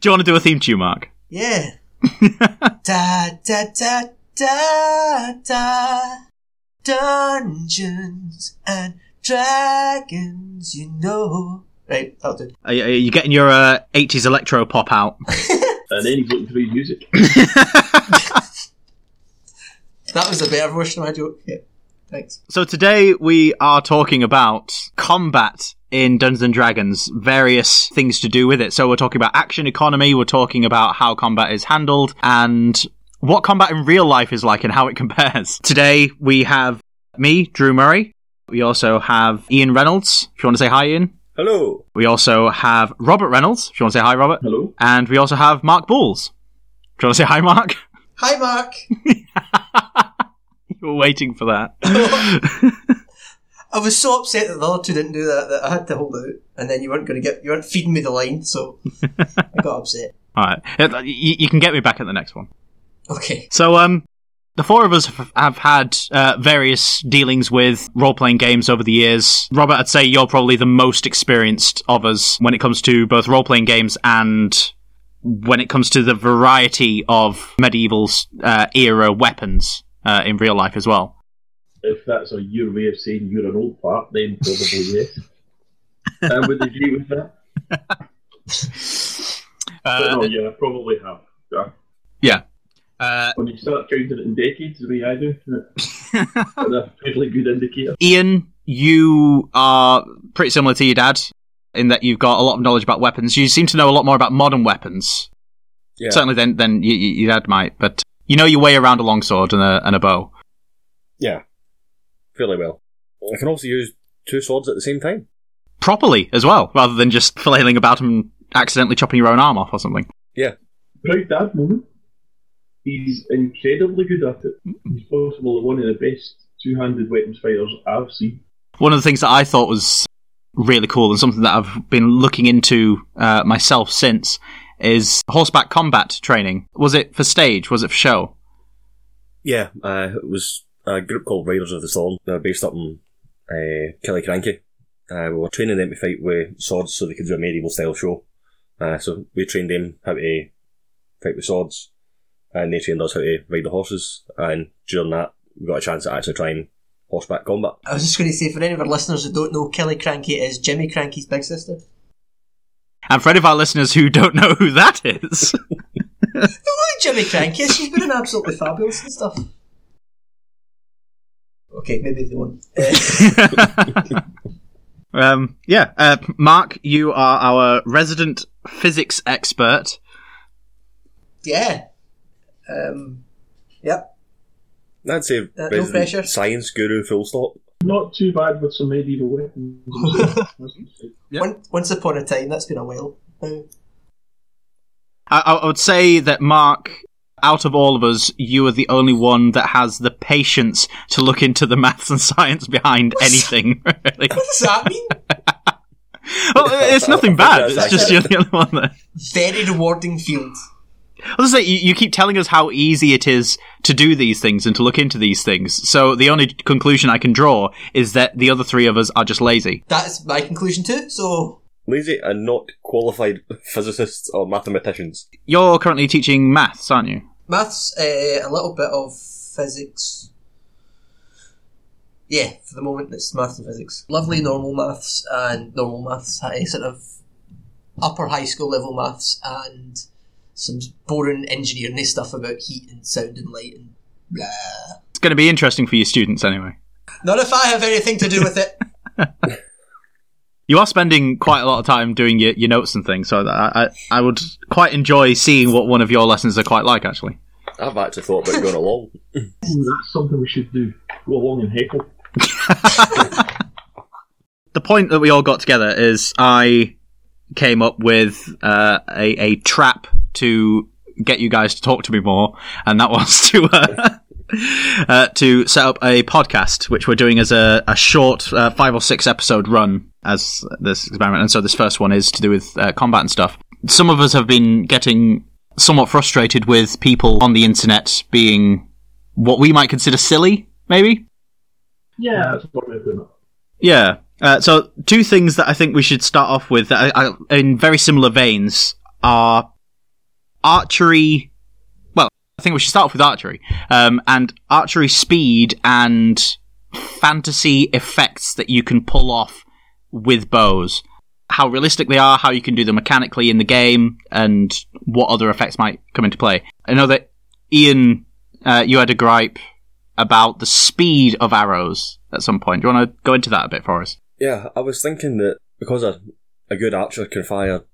Do you want to do a theme tune, Mark? Yeah. da da da da da. Dungeons and Dragons, you know. Right, I'll do. Are you, are you getting your uh, 80s electro pop out? And then he's looking for his music. That was a better version of my joke. Yeah. Thanks. So today we are talking about combat in Dungeons and Dragons, various things to do with it. So we're talking about action economy, we're talking about how combat is handled, and what combat in real life is like and how it compares. Today we have me, Drew Murray. We also have Ian Reynolds. If you want to say hi, Ian. Hello. We also have Robert Reynolds. If you want to say hi, Robert. Hello. And we also have Mark Balls. Do you want to say hi, Mark? Hi, Mark. you were waiting for that. I was so upset that the other two didn't do that that I had to hold out, and then you weren't going to get, you weren't feeding me the line, so I got upset. All right, you, you can get me back at the next one. Okay. So, um, the four of us have, have had uh, various dealings with role playing games over the years. Robert, I'd say you're probably the most experienced of us when it comes to both role playing games and when it comes to the variety of medieval uh, era weapons uh, in real life as well. If that's a your way of saying you're an old fart, then probably yes. I would agree with that. But Uh, no, yeah, I probably have. Yeah. yeah. Uh, When you start counting it in decades, the way I do, that's a fairly good indicator. Ian, you are pretty similar to your dad in that you've got a lot of knowledge about weapons. You seem to know a lot more about modern weapons, Yeah. certainly than than y- y- your dad might. But you know your way around a longsword and a and a bow. Yeah. Fairly well. I can also use two swords at the same time. properly as well, rather than just flailing about and accidentally chopping your own arm off or something. Yeah. Proud dad moment. He's incredibly good at it. He's possibly one of the best two-handed weapons fighters I've seen. One of the things that I thought was really cool and something that I've been looking into uh, myself since is horseback combat training. Was it for stage? Was it for show? Yeah, uh, it was a group called Riders of the Storm. They're based up in uh, Killiecrankie. Uh, we were training them to fight with swords so they could do a medieval style show. Uh, so we trained them how to fight with swords, and they trained us how to ride the horses. And during that, we got a chance to actually try and horseback combat. I was just going to say, for any of our listeners who don't know, Kelly Cranky is Jimmy Krankie's big sister. And for any of our listeners who don't know who that is, Oh, Jimmy Krankie, she's been in absolutely fabulous and stuff. Okay, maybe the won't. Uh, um, yeah, uh, Mark, you are our resident physics expert. yeah. Um, yep. I'd say Uh, no pressure. science guru full stop. Not too bad with some medieval weapons. Yep. One, once upon a time, that's been a while. now. I, I would say that Mark, out of all of us, you are the only one that has the patience to look into the maths and science behind anything. Really. What does that mean? well, it's nothing bad. It's just you're the only one there. Very rewarding field. I was say you, you keep telling us how easy it is to do these things and to look into these things. So the only conclusion I can draw is that the other three of us are just lazy. That's my conclusion too. So Lazy and not qualified physicists or mathematicians. You're currently teaching maths, aren't you? maths, uh, a little bit of physics. Yeah, for the moment it's maths and physics. Lovely normal maths and normal maths, sort of upper high school level maths and some boring engineering stuff about heat and sound and light and blah. It's going to be interesting for your students anyway. Not if I have anything to do with it. You are spending quite a lot of time doing your, your notes and things, so I, I I would quite enjoy seeing what one of your lessons are quite like. Actually, I've actually thought about going along. Ooh, that's something we should do. Go along and heckle. the point that we all got together is I came up with uh, a a trap to get you guys to talk to me more, and that was to. Uh, Uh, to set up a podcast, which we're doing as a, a short uh, five or six episode run as this experiment. And so this first one is to do with uh, combat and stuff. Some of us have been getting somewhat frustrated with people on the internet being what we might consider silly, maybe. Yeah, that's what we're doing. Yeah. Uh, so two things that I think we should start off with, that in very similar veins, are archery. Well, I think we should start off with archery. Um, and archery speed and fantasy effects that you can pull off with bows. How realistic they are, how you can do them mechanically in the game, and what other effects might come into play. I know that Ian, uh, you had a gripe about the speed of arrows at some point. Do you want to go into that a bit for us? Yeah, I was thinking that because a, a good archer can fire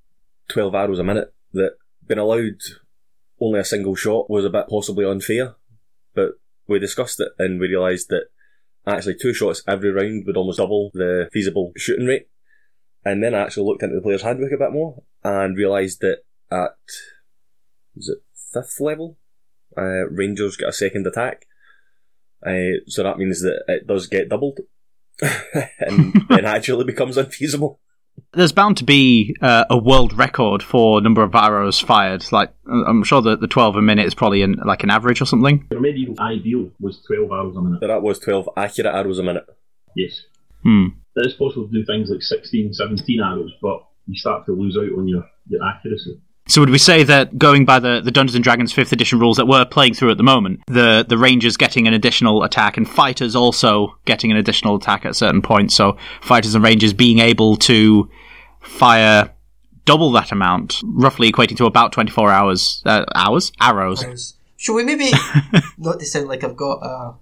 12 arrows a minute, that being allowed only a single shot was a bit possibly unfair. But we discussed it and we realised that actually two shots every round would almost double the feasible shooting rate. And then I actually looked into the player's handbook a bit more and realised that at, was it fifth level? Uh, Rangers get a second attack. Uh, so that means that it does get doubled. and then actually becomes unfeasible. There's bound to be uh, a world record for number of arrows fired. Like I'm sure that the 12 a minute is probably in, like an average or something. Or The medieval ideal was 12 arrows a minute. So that was 12 accurate arrows a minute. Yes. Hmm. It is possible to do things like 16, 17 arrows, but you start to lose out on your, your accuracy. So would we say that going by the, the Dungeons and Dragons fifth edition rules that we're playing through at the moment, the the rangers getting an additional attack and fighters also getting an additional attack at certain points, so fighters and rangers being able to fire double that amount, roughly equating to about twenty four hours uh, hours arrows. Arrows. Should we maybe, not to sound like I've got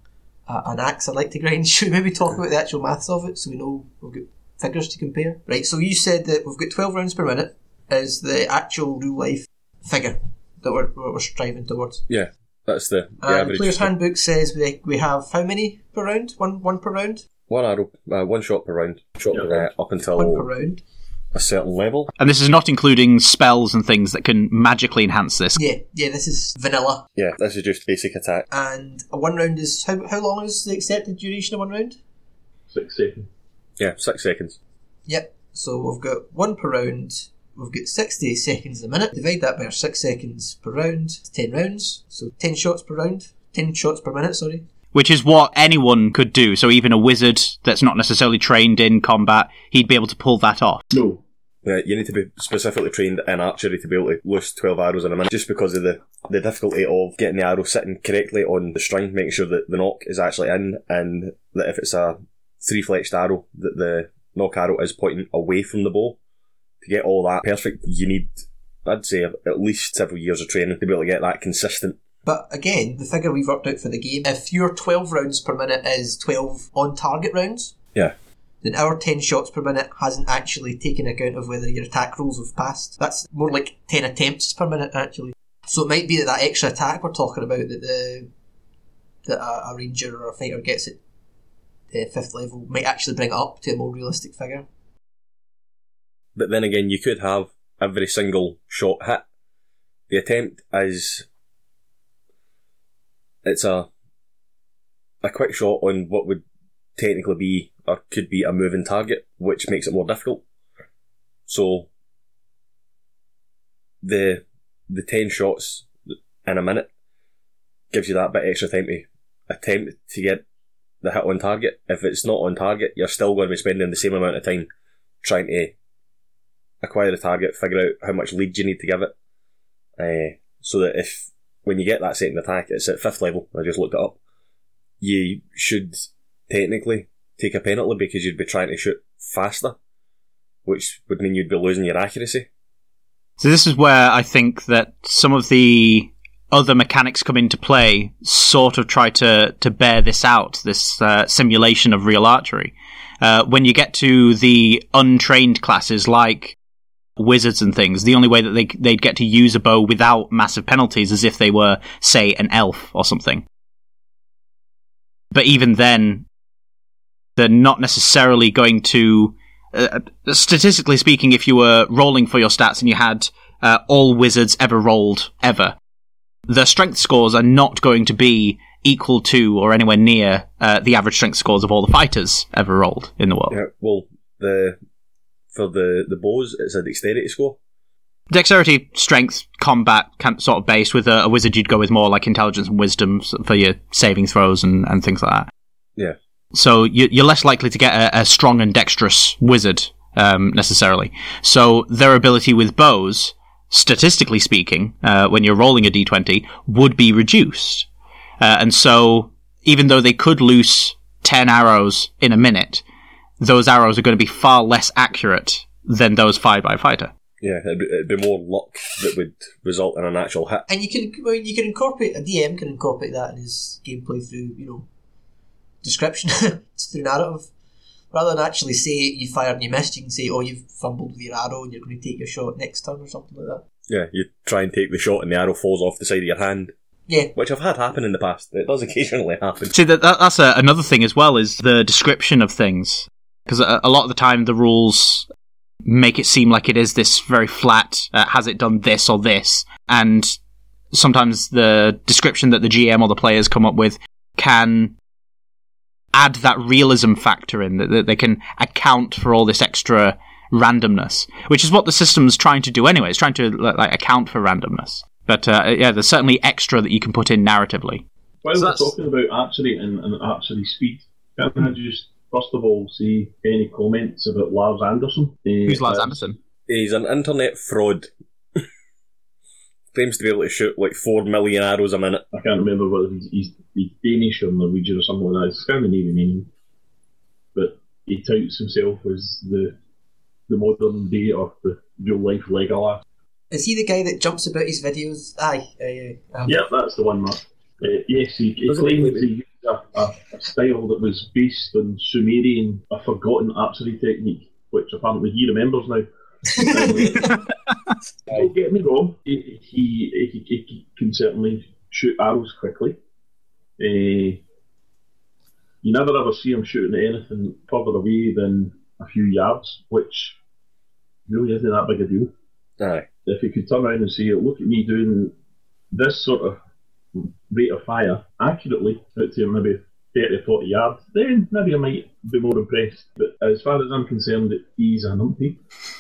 an axe I like to grind, should we maybe talk about the actual maths of it so we know we've got figures to compare? Right, so you said that we've got 12 rounds per minute is the actual real life figure that we're, we're striving towards. Yeah, that's the, the And the average. player's handbook says we, we have how many per round? One one per round? One arrow, uh, one shot per round, shot per, uh, up until One per round. a certain level. And this is not including spells and things that can magically enhance this. Yeah, yeah, this is vanilla. Yeah, this is just basic attack. And a one round is how how long is the accepted duration of one round? Six seconds. Yeah, six seconds. Yep. So we've got one per round. We've got 60 seconds a minute. Divide that by our 6 seconds per round. It's 10 rounds. So 10 shots per round. 10 shots per minute, sorry. Which is what anyone could do. So even a wizard that's not necessarily trained in combat, he'd be able to pull that off. No. Yeah, you need to be specifically trained in archery to be able to loose 12 arrows in a minute, just because of the, the difficulty of getting the arrow sitting correctly on the string, making sure that the nock is actually in, and that if it's a three-fletched arrow, that the knock arrow is pointing away from the bow. To get all that perfect, you need, I'd say, at least several years of training to be able to get that consistent. But again, the figure we've worked out for the game, if your 12 rounds per minute is 12 on target rounds, Yeah. then our 10 shots per minute hasn't actually taken account of whether your attack rolls have passed. That's more like 10 attempts per minute, actually. So it might be that that extra attack we're talking about that the that a, a ranger or a fighter gets at uh, fifth level might actually bring it up to a more realistic figure. But then again, you could have every single shot hit. The attempt is it's a a quick shot on what would technically be or could be a moving target, which makes it more difficult. So the the ten shots in a minute gives you that bit extra time to attempt to get the hit on target. If it's not on target, you're still going to be spending the same amount of time trying to acquire a target, figure out how much lead you need to give it, uh, so that if when you get that second attack, it's at fifth level. I just looked it up. You should technically take a penalty because you'd be trying to shoot faster, which would mean you'd be losing your accuracy. So this is where I think that some of the other mechanics come into play, sort of try to to bear this out, this uh, simulation of real archery. Uh, when you get to the untrained classes like wizards and things, the only way that they they'd get to use a bow without massive penalties is if they were, say, an elf or something. But even then, they're not necessarily going to. Uh, statistically speaking, if you were rolling for your stats and you had uh, all wizards ever rolled ever, the strength scores are not going to be equal to or anywhere near uh, the average strength scores of all the fighters ever rolled in the world. Yeah, well, the for the the bows, it's a dexterity score. Dexterity, strength, combat, kind of sort of based. With a, a wizard, you'd go with more like intelligence and wisdom for your saving throws and, and things like that. Yeah. So you, you're less likely to get a, a strong and dexterous wizard um, necessarily. So their ability with bows statistically speaking, uh, when you're rolling a d20, would be reduced. Uh, and so, even though they could loose 10 arrows in a minute, those arrows are going to be far less accurate than those fired by a fighter. Yeah, it'd be, it'd be more luck that would result in an actual hit. And you can well, you can incorporate a DM can incorporate that in his gameplay through you know description through narrative. Rather than actually say you fired and you missed, you can say, "Oh, you've fumbled with your arrow and you're going to take your shot next turn" or something like that. Yeah, you try and take the shot and the arrow falls off the side of your hand, Yeah, which I've had happen in the past. It does occasionally happen. See, that, that that's a, another thing as well is the description of things. Because a, a lot of the time the rules make it seem like it is this very flat, uh, has it done this or this? And sometimes the description that the GM or the players come up with can add that realism factor in, that, that they can account for all this extra randomness, which is what the system's trying to do anyway. It's trying to like account for randomness. But uh, yeah, there's certainly extra that you can put in narratively. While So we're talking about archery and, and archery speed, can I just first of all see any comments about Lars Andersen? Uh, Who's Lars as- Andersen? He's an internet fraud. Claims to be able to shoot like four million arrows a minute. I can't remember whether he's, he's, he's Danish or Norwegian or something like that. It's Scandinavian name. But he touts himself as the the modern day or the real life Legolas. is he the guy that jumps about his videos? Aye, aye, aye. Um, Yep, that's the one, Mark. Uh, yes, he, he claims he used a, a, a style that was based on Sumerian, a forgotten archery technique, which apparently he remembers now. Don't get me wrong, he, he, he, he can certainly shoot arrows quickly. Uh, you never ever see him shooting at anything further away than a few yards, which really isn't that big a deal Aye. if you could turn around and say, look at me doing this sort of rate of fire accurately out to maybe 30 or 40 yards, then maybe I might be more impressed. But as far as I'm concerned, he's a numpty.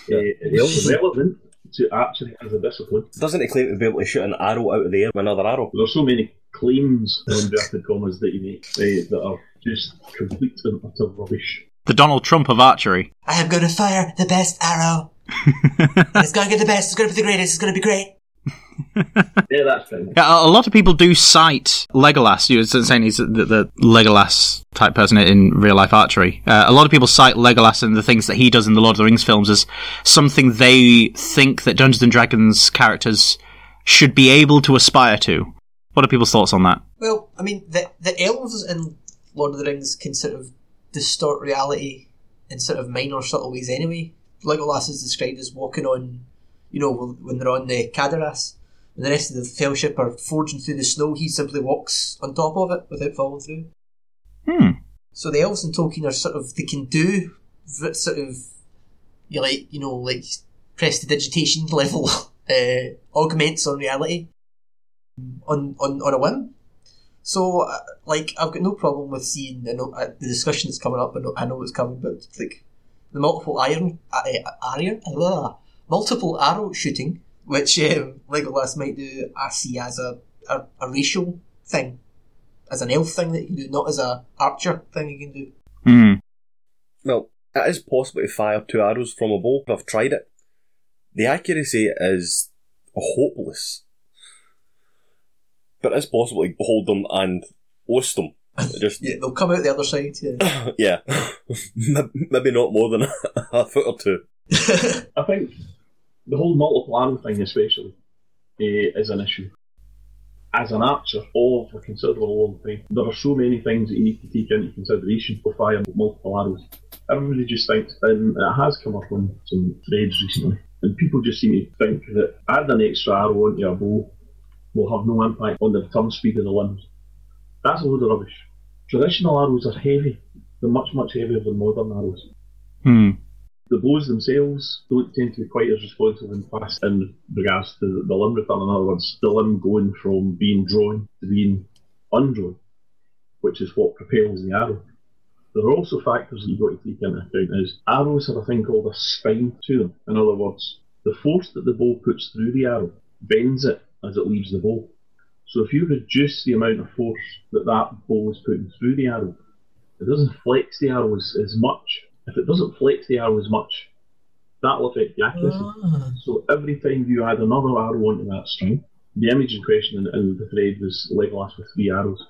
Yeah. Uh, it's relevant to archery as a discipline. Doesn't he claim to be able to shoot an arrow out of the air with another arrow? There's so many claims, in inverted commas, that you make uh, that are just complete and utter rubbish. The Donald Trump of archery. I am going to fire the best arrow. it's going to get the best. It's going to be the greatest. It's going to be great. Yeah, that's fine. Yeah, a a lot of people do cite Legolas. You were saying he's the, the Legolas type person in real life archery. Uh, a lot of people cite Legolas and the things that he does in the Lord of the Rings films as something they think that Dungeons and Dragons characters should be able to aspire to. What are people's thoughts on that? Well, I mean, the the elves in Lord of the Rings can sort of distort reality in sort of minor, subtle ways anyway. Legolas is described as walking on, you know, when they're on the Caradhras. The rest of the Fellowship are forging through the snow, he simply walks on top of it without falling through. Hmm. So the elves in Tolkien are sort of they can do sort of you like you know like prestidigitation level uh, augments on reality on on on a whim. So uh, like I've got no problem with seeing I know, uh, the discussion that's coming up. I know I know it's coming, but like the multiple iron uh, uh, iron multiple arrow shooting, which um, Legolas might do, I see as a, a a racial thing as an elf thing that you can do, not as a archer thing you can do. Hmm. Well, it is possible to fire two arrows from a bow. I've tried it. The accuracy is hopeless. But it is possible to hold them and hoist them. Just Yeah, they'll come out the other side. Yeah. yeah, maybe not more than a foot or two. I think the whole multiple arm thing, especially, uh, is an issue. As an archer, for a considerable long time, there are so many things that you need to take into consideration for firing multiple arrows. Everybody just thinks, and it has come up on some threads recently, and people just seem to think that adding an extra arrow onto a bow will have no impact on the return speed of the limbs. That's a load of rubbish. Traditional arrows are heavy. They're much, much heavier than modern arrows Hmm. The bows themselves don't tend to be quite as responsive and fast in regards to the limb return. In other words, the limb going from being drawn to being undrawn, which is what propels the arrow. There are also factors that you've got to take into account is arrows have a thing called a spine to them. In other words, the force that the bow puts through the arrow bends it as it leaves the bow. So if you reduce the amount of force that that bow is putting through the arrow, it doesn't flex the arrow as, as much. If it doesn't flex the arrow as much, that'll affect the accuracy. Ah. So every time you add another arrow onto that string, the image in question in, in the thread was Legolas with three arrows.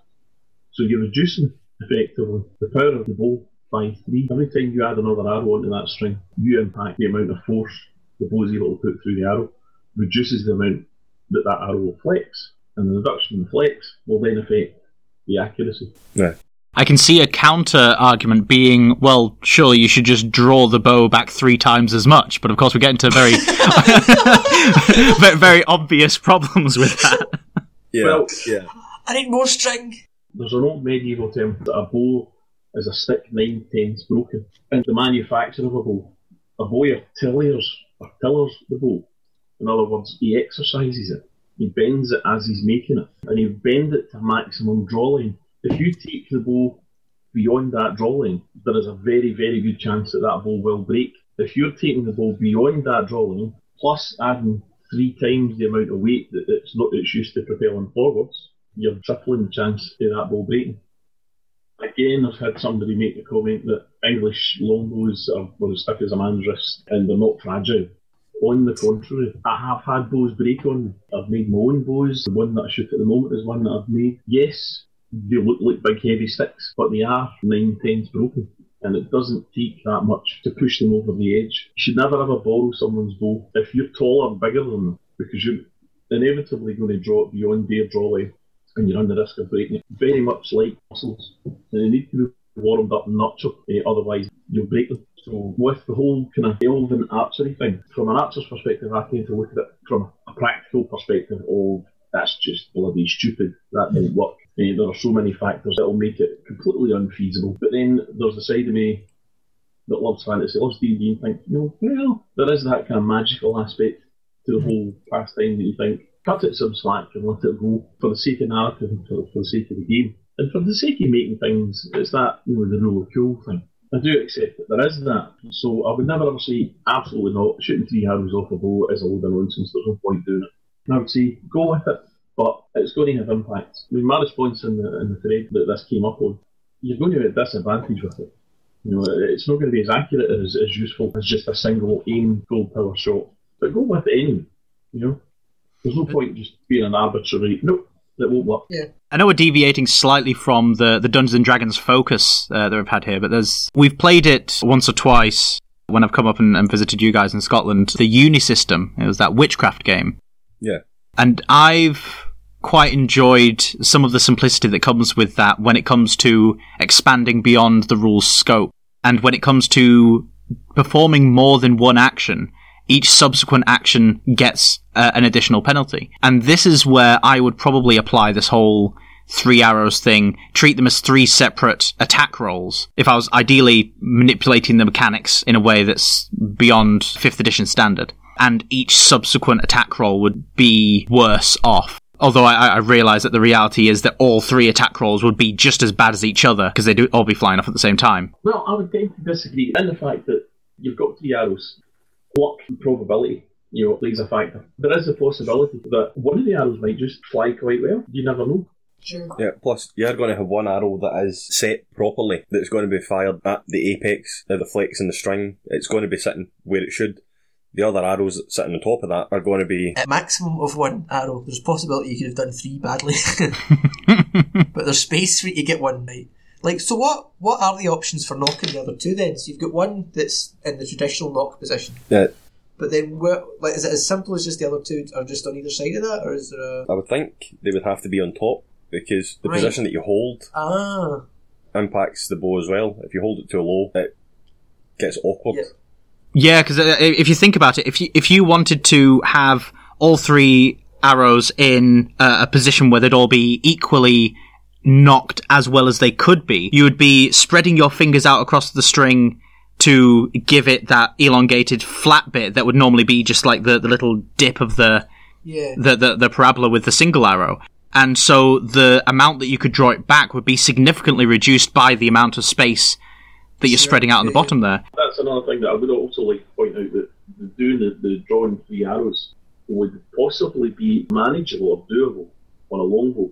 So you're reducing effectively the power of the bow by three. Every time you add another arrow onto that string, you impact the amount of force the bow is able to put through the arrow, reduces the amount that that arrow will flex, and the reduction in the flex will then affect the accuracy. Yeah. I can see a counter argument being, well, surely you should just draw the bow back three times as much. But of course, we get into very, very, very obvious problems with that. Yeah, Well- yeah. I need more string. There's an old medieval term that a bow is a stick nine tenths broken. And the manufacturer of a bow, a bowyer tilliers or tillers the bow. In other words, he exercises it. He bends it as he's making it, and he bend it to maximum draw line. If you take the bow beyond that draw line, there is a very, very good chance that that bow will break. If you're taking the bow beyond that draw line, plus adding three times the amount of weight that it's not it's used to propelling forwards, you're tripling the chance of that bow breaking. Again, I've had somebody make the comment that English longbows are well, as stiff as a man's wrist and they're not fragile. On the contrary, I have had bows break on. I've made my own bows. The one that I shoot at the moment is one that I've made. Yes, they look like big heavy sticks, but they are nine tenths broken. And it doesn't take that much to push them over the edge. You should never ever borrow someone's bow if you're taller, and bigger than them, because you're inevitably going to draw beyond their draw and you run the risk of breaking it. Very much like muscles. And they need to be warmed up and nurtured, eh, otherwise you'll break them. So with the whole kind of elven archery thing, from an archer's perspective, I tend to look at it from a practical perspective of that's just bloody stupid. That won't work. Eh, there are so many factors that will make it completely unfeasible. But then there's the side of me that loves fantasy, loves D&D and think, you know, well, there is that kind of magical aspect to the whole pastime that you think, cut it some slack and let it go for the sake of narrative and for, the sake of the game. And for the sake of making things, it's that, you know, the really cool thing. I do accept that there is that. So I would never ever say, absolutely not, shooting three arrows off a bow is a load of nonsense, there's no point doing it. And I would say, go with it, but it's going to have impact. I mean, my response in the, in the thread that this came up on, you're going to be at a disadvantage with it. You know, it's not going to be as accurate as, as useful as just a single aim full power shot. But go with it anyway. You know, there's no point just being an arbitrary. Nope, that won't work. Yeah. I know we're deviating slightly from the, the Dungeons and Dragons focus uh, that we've had here, but there's we've played it once or twice when I've come up and, and visited you guys in Scotland. The Unisystem, it was that witchcraft game. Yeah. And I've quite enjoyed some of the simplicity that comes with that when it comes to expanding beyond the rules scope. And when it comes to performing more than one action, each subsequent action gets uh, an additional penalty. And this is where I would probably apply this whole three arrows thing, treat them as three separate attack rolls. If I was ideally manipulating the mechanics in a way that's beyond 5th edition standard. And each subsequent attack roll would be worse off. Although I, I realise that the reality is that all three attack rolls would be just as bad as each other because they'd all be flying off at the same time. Well, I would tend to disagree in the fact that you've got three arrows. Luck and probability, you know, plays a factor. There is a possibility that one of the arrows might just fly quite well. You never know. Sure. Yeah, plus you're going to have one arrow that is set properly, that's going to be fired at the apex of the flex and the string. It's going to be sitting where it should. The other arrows sitting on top of that are going to be. At maximum of one arrow, there's a possibility you could have done three badly. but there's space for you to get one right. Like, so what, what are the options for nocking the other two then? So you've got one that's in the traditional nock position. Yeah, But then, where, like, is it as simple as just the other two are just on either side of that, or is there a I would think they would have to be on top because the Right. position that you hold ah? impacts the bow as well. If you hold it too low, it gets awkward. Yeah. Yeah, because if you think about it, if you if you wanted to have all three arrows in uh, a position where they'd all be equally nocked as well as they could be, you would be spreading your fingers out across the string to give it that elongated flat bit that would normally be just like the, the little dip of the, Yeah. the, the, the parabola with the single arrow. And so the amount that you could draw it back would be significantly reduced by the amount of space that you're spreading out on the bottom there. That's another thing that I would also like to point out that doing the, the drawing three arrows would possibly be manageable or doable on a long bow.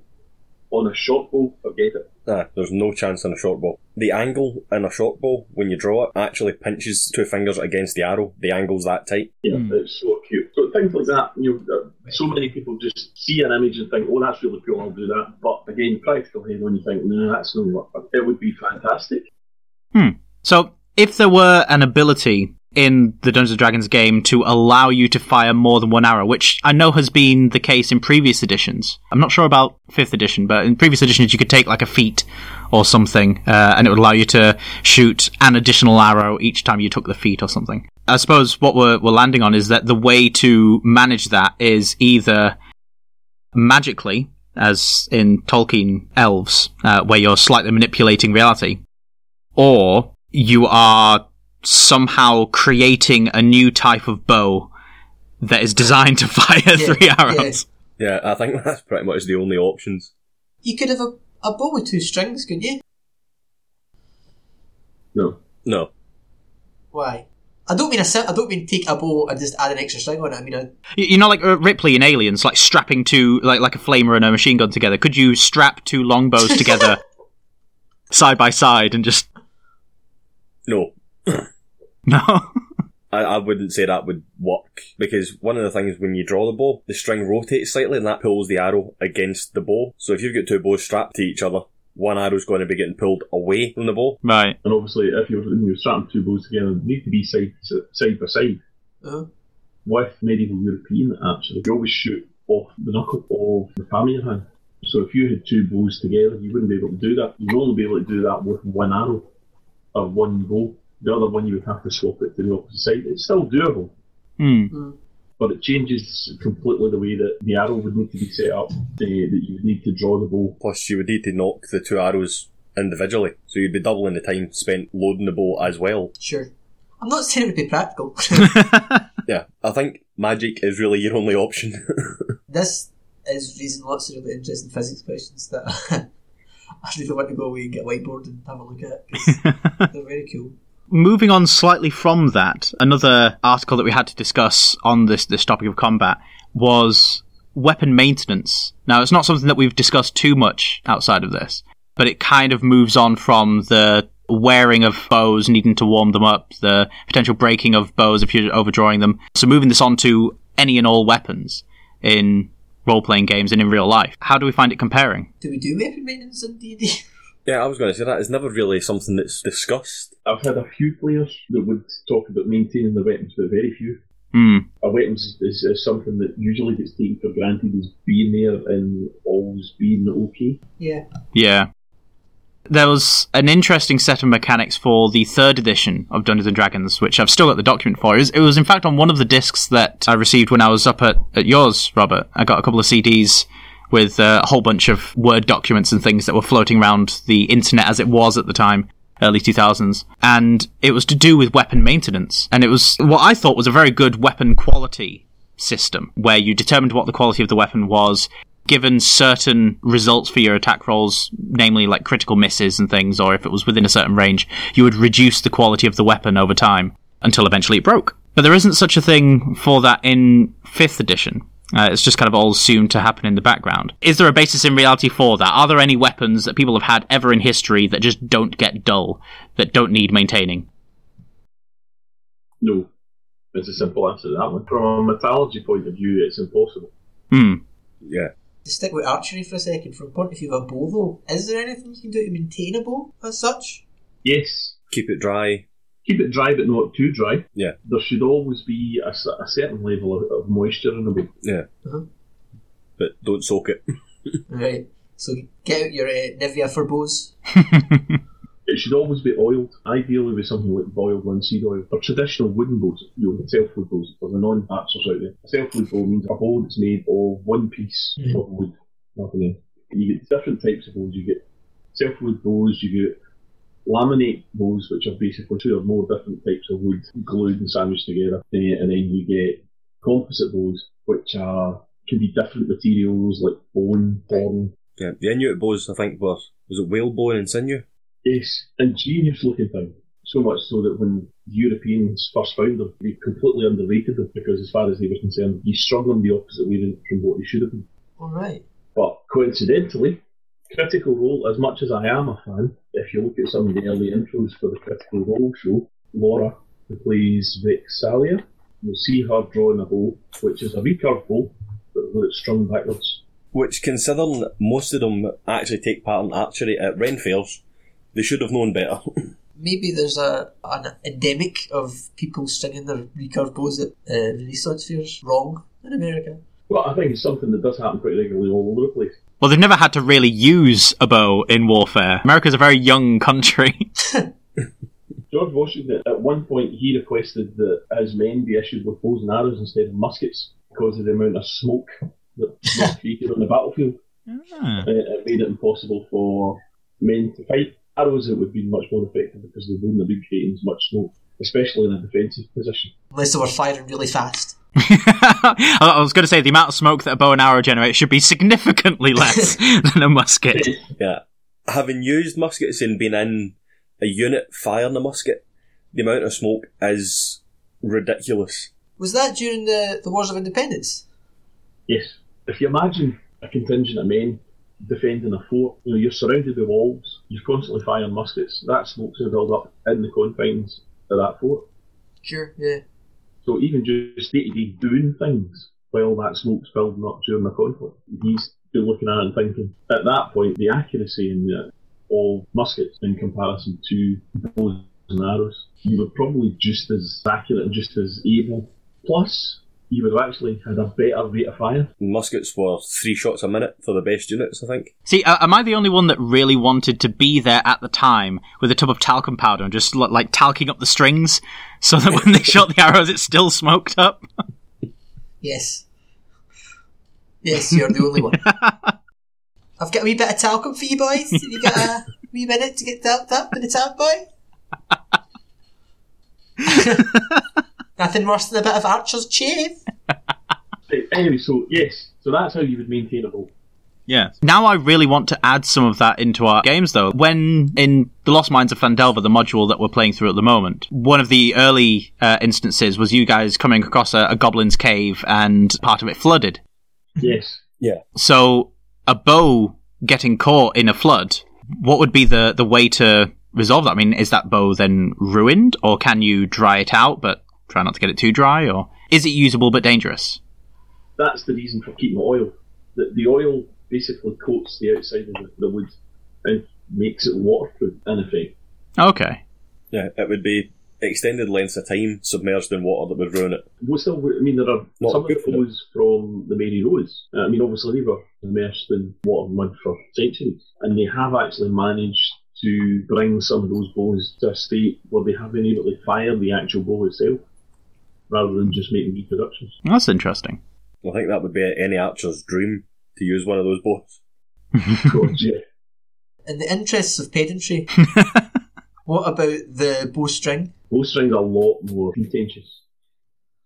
On a short bow, forget it. Nah, there's no chance in a short bow. The angle in a short bow, when you draw it, actually pinches two fingers against the arrow. The angle's that tight. Yeah, Hmm. it's so cute. So things like that, you know, uh, so many people just see an image and think, "Oh, that's really cool. I'll do that." But again, practically, when you think, "No, that's not what," it would be fantastic. So, if there were an ability in the Dungeons and Dragons game to allow you to fire more than one arrow, which I know has been the case in previous editions. I'm not sure about fifth edition, but in previous editions you could take like a feat or something, uh, and it would allow you to shoot an additional arrow each time you took the feat or something. I suppose what we're, we're landing on is that the way to manage that is either magically, as in Tolkien elves, uh, where you're slightly manipulating reality, or you are somehow creating a new type of bow that is designed to fire three arrows. Yeah, I think that's pretty much the only options. You could have a, a bow with two strings, couldn't you? No, No. Why? I don't mean a sim- I don't mean take a bow and just add an extra string on it. I mean, a, Y- You know, like uh, Ripley in Aliens, like strapping two, like like a flamer and a machine gun together. Could you strap two longbows together side by side and just No. no? I, I wouldn't say that would work because one of the things when you draw the bow, the string rotates slightly and that pulls the arrow against the bow. So if you've got two bows strapped to each other, one arrow's going to be getting pulled away from the bow. right. and obviously, if you're you're strapping two bows together, they need to be side side by side. uh, With medieval European, actually, you always shoot off the knuckle of the palm of your hand. So if you had two bows together, you wouldn't be able to do that. You'd only be able to do that with one arrow or one bow. The other one you would have to swap it to the opposite side. It's still doable, Hmm. but it changes completely the way that the arrow would need to be set up. The, that you would need to draw the bow. Plus you would need to nock the two arrows individually. So you'd be doubling the time spent loading the bow as well. sure. I'm not saying it would be practical. Yeah, I think magic is really your only option. this is raising lots of really interesting physics questions that I really want to go away and get a whiteboard and have a look at. 'cause they're very cool. Moving on slightly from that, another article that we had to discuss on this this topic of combat was weapon maintenance. Now, it's not something that we've discussed too much outside of this, but it kind of moves on from the wearing of bows, needing to warm them up, the potential breaking of bows if you're overdrawing them. So, moving this on to any and all weapons in role playing games and in real life. How do we find it comparing? Do we do weapon maintenance in D&D? yeah, I was going to say that. It's never really something that's discussed. I've had a few players that would talk about maintaining their weapons, but very few. Hmm. A weapons is, is something that usually gets taken for granted as being there and always being okay. Yeah. Yeah. There was an interesting set of mechanics for the third edition of Dungeons and Dragons, which I've still got the document for. It was, it was in fact on one of the discs that I received when I was up at, at yours, Robert. I got a couple of CDs with uh, a whole bunch of Word documents and things that were floating around the internet as it was at the time, early 2000s. And it was to do with weapon maintenance. And it was what I thought was a very good weapon quality system, where you determined what the quality of the weapon was, given certain results for your attack rolls, namely like critical misses and things, or if it was within a certain range, you would reduce the quality of the weapon over time until eventually it broke. But there isn't such a thing for that in 5th edition. Uh, it's just kind of all assumed to happen in the background. Is there a basis in reality for that? Are there any weapons that people have had ever in history that just don't get dull, that don't need maintaining? No. It's a simple answer to that one. From a metallurgy point of view, it's impossible. Hmm. Yeah. To stick with archery for a second, from the point of view of a bow though, is there anything you can do to maintain a bow as such? Yes, Keep it dry. keep it dry but not too dry. Yeah. There should always be a certain level of, of moisture in the bow. Yeah. Uh-huh. But don't soak it. Right. So get out your uh, Nivea for bows. It should always be oiled, ideally with something like boiled linseed oil. For traditional wooden bows, you know, self-wood bows, for the non-patchers out there. A self-wood bow means a bow that's made of one piece Mhm. of wood, nothing else. You get different types of bows. You get self-wood bows, you get laminate bows, which are basically two or more different types of wood glued and sandwiched together. Eh, and then you get composite bows, which are can be different materials like bone, horn, Yeah. The Inuit bows, I think, were was it whalebone and sinew? Yes, ingenious looking thing. So much so that when Europeans first found them, they completely underrated them because, as far as they were concerned, they strung them the opposite way from what they should have been. Alright. But coincidentally, Critical Role, as much as I am a fan, if you look at some of the early intros for the Critical Role show, Laura, who plays Vex'ahlia, you'll see her drawing a bow, which is a recurve bow, but when it's strung backwards. Which, considering most of them actually take part in archery at Ren fairs, they should have known better. Maybe there's a an endemic of people stringing their recurve bows at uh, Renaissance fairs wrong in America. Well, I think it's something that does happen pretty regularly all over the place. Well, they've never had to really use a bow in warfare. America's a very young country. George Washington, at one point, he requested that his men be issued with bows and arrows instead of muskets because of the amount of smoke that was created on the battlefield. Ah. Uh, it made it impossible for men to fight. Arrows it would be much more effective because they wouldn't have been creating as much smoke, especially in a defensive position. Unless they were firing really fast. I I was going to say the amount of smoke that a bow and arrow generates should be significantly less than a musket. yeah. Having used muskets and been in a unit firing a musket, the amount of smoke is ridiculous. Was that during the, the Wars of Independence? Yes. If you imagine a contingent of men defending a fort, you know, you're surrounded by walls, you're constantly firing muskets, that smoke's going to build up in the confines of that fort. Sure, yeah. So even just day to day doing things while that smoke's building up during the conflict, he's been looking at it and thinking, at that point, the accuracy in the, of muskets in comparison to bows and arrows, you were probably just as accurate and just as able. Plus, you would have actually had a better rate of fire. Muskets were three shots a minute for the best units, I think. See, uh, am I the only one that really wanted to be there at the time with a tub of talcum powder and just like talking up the strings so that when they shot the arrows, it still smoked up? Yes. Yes, you're the only one. I've got a wee bit of talcum for you boys. Have you got a wee minute to get talked up with the talc boy? Nothing worse than a bit of archer's shave. Anyway, so yes, so that's how you would maintain a bow. Yeah. Now I really want to add some of that into our games, though. When in The Lost Mines of Phandelver, the module that we're playing through at the moment, one of the early uh, instances was you guys coming across a, a goblin's cave and part of it flooded. Yes. Yeah. So a bow getting caught in a flood, what would be the, the way to resolve that? I mean, is that bow then ruined, or can you dry it out but try not to get it too dry, or is it usable but dangerous? That's the reason for keeping the oil. The, the oil basically coats the outside of the, the wood and makes it waterproof in effect. Okay. Yeah, it would be extended lengths of time submerged in water that would ruin it. Well, still, I mean, there are Not some of the good for them. bows from the Mary Rose. Uh, I mean, obviously, they were immersed in water and mud for centuries, and they have actually managed to bring some of those bows to a state where they have been able to fire the actual bow itself, rather than just making reproductions. That's interesting. I think that would be any archer's dream to use one of those bows. God, yeah. In the interests of pedantry, what about the bowstring? Bowstrings are a lot more contentious.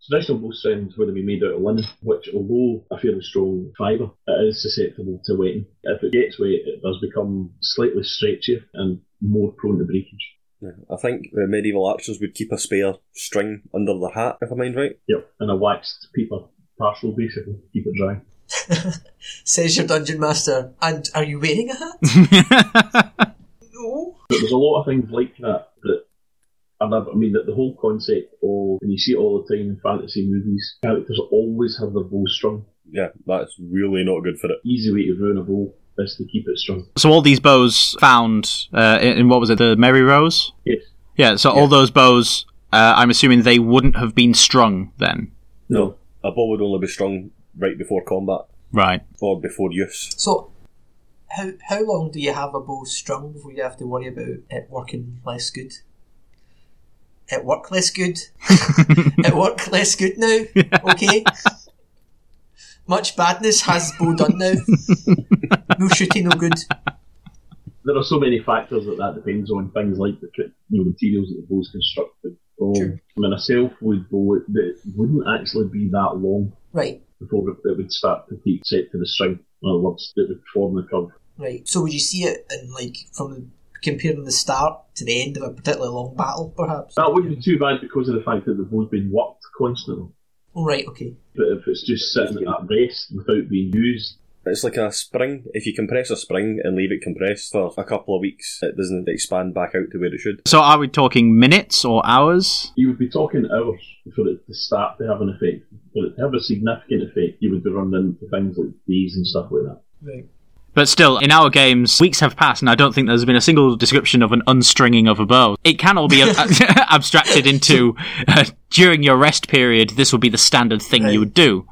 Traditional bowstrings would have been made out of linen, which, although a fairly strong fibre, it is susceptible to wetting. If it gets wet, it does become slightly stretchier and more prone to breakage. Yeah. I think the medieval archers would keep a spare string under their hat, if I mind right. Yep, and a waxed paper parcel basically to keep it dry. Says your dungeon master. And are you wearing a hat? No. But there's a lot of things like that that and I I mean that the whole concept of and you see it all the time in fantasy movies, characters always have their bow strung. Yeah, that's really not good for it. Easy way to ruin a bow is to keep it strung. So all these bows found uh, in, in what was it, the Mary Rose? Yes. Yeah. So all those bows, uh, I'm assuming they wouldn't have been strung then. No. A bow would only be strung right before combat Right. or before use. So, how how long do you have a bow strung before you have to worry about it working less good? It work less good. it work less good now. Okay. Much badness has bow done now. no shooting, no good. There are so many factors that that depends on things like the you know, materials that the bow's constructed oh, from. Sure. I mean, a self-wood bow it, it wouldn't actually be that long Right, before it, it would start to take set to the string. In other words, it would form the curve. right. So would you see it in like from the, comparing the start to the end of a particularly long battle, perhaps? That wouldn't be too bad because of the fact that the bow's been worked constantly. Oh, right. Okay. But if it's just sitting at rest without being used, It's like a spring. If you compress a spring and leave it compressed for a couple of weeks, it doesn't expand back out to where it should. So are we talking minutes or hours? You would be talking hours for it to start to have an effect. For it to have a significant effect, you would be running into things like days and stuff like that. Right. But still, in our games, weeks have passed, and I don't think there's been a single description of an unstringing of a bow. It can all be ab- abstracted into uh, during your rest period. This would be the standard thing Right. you would do.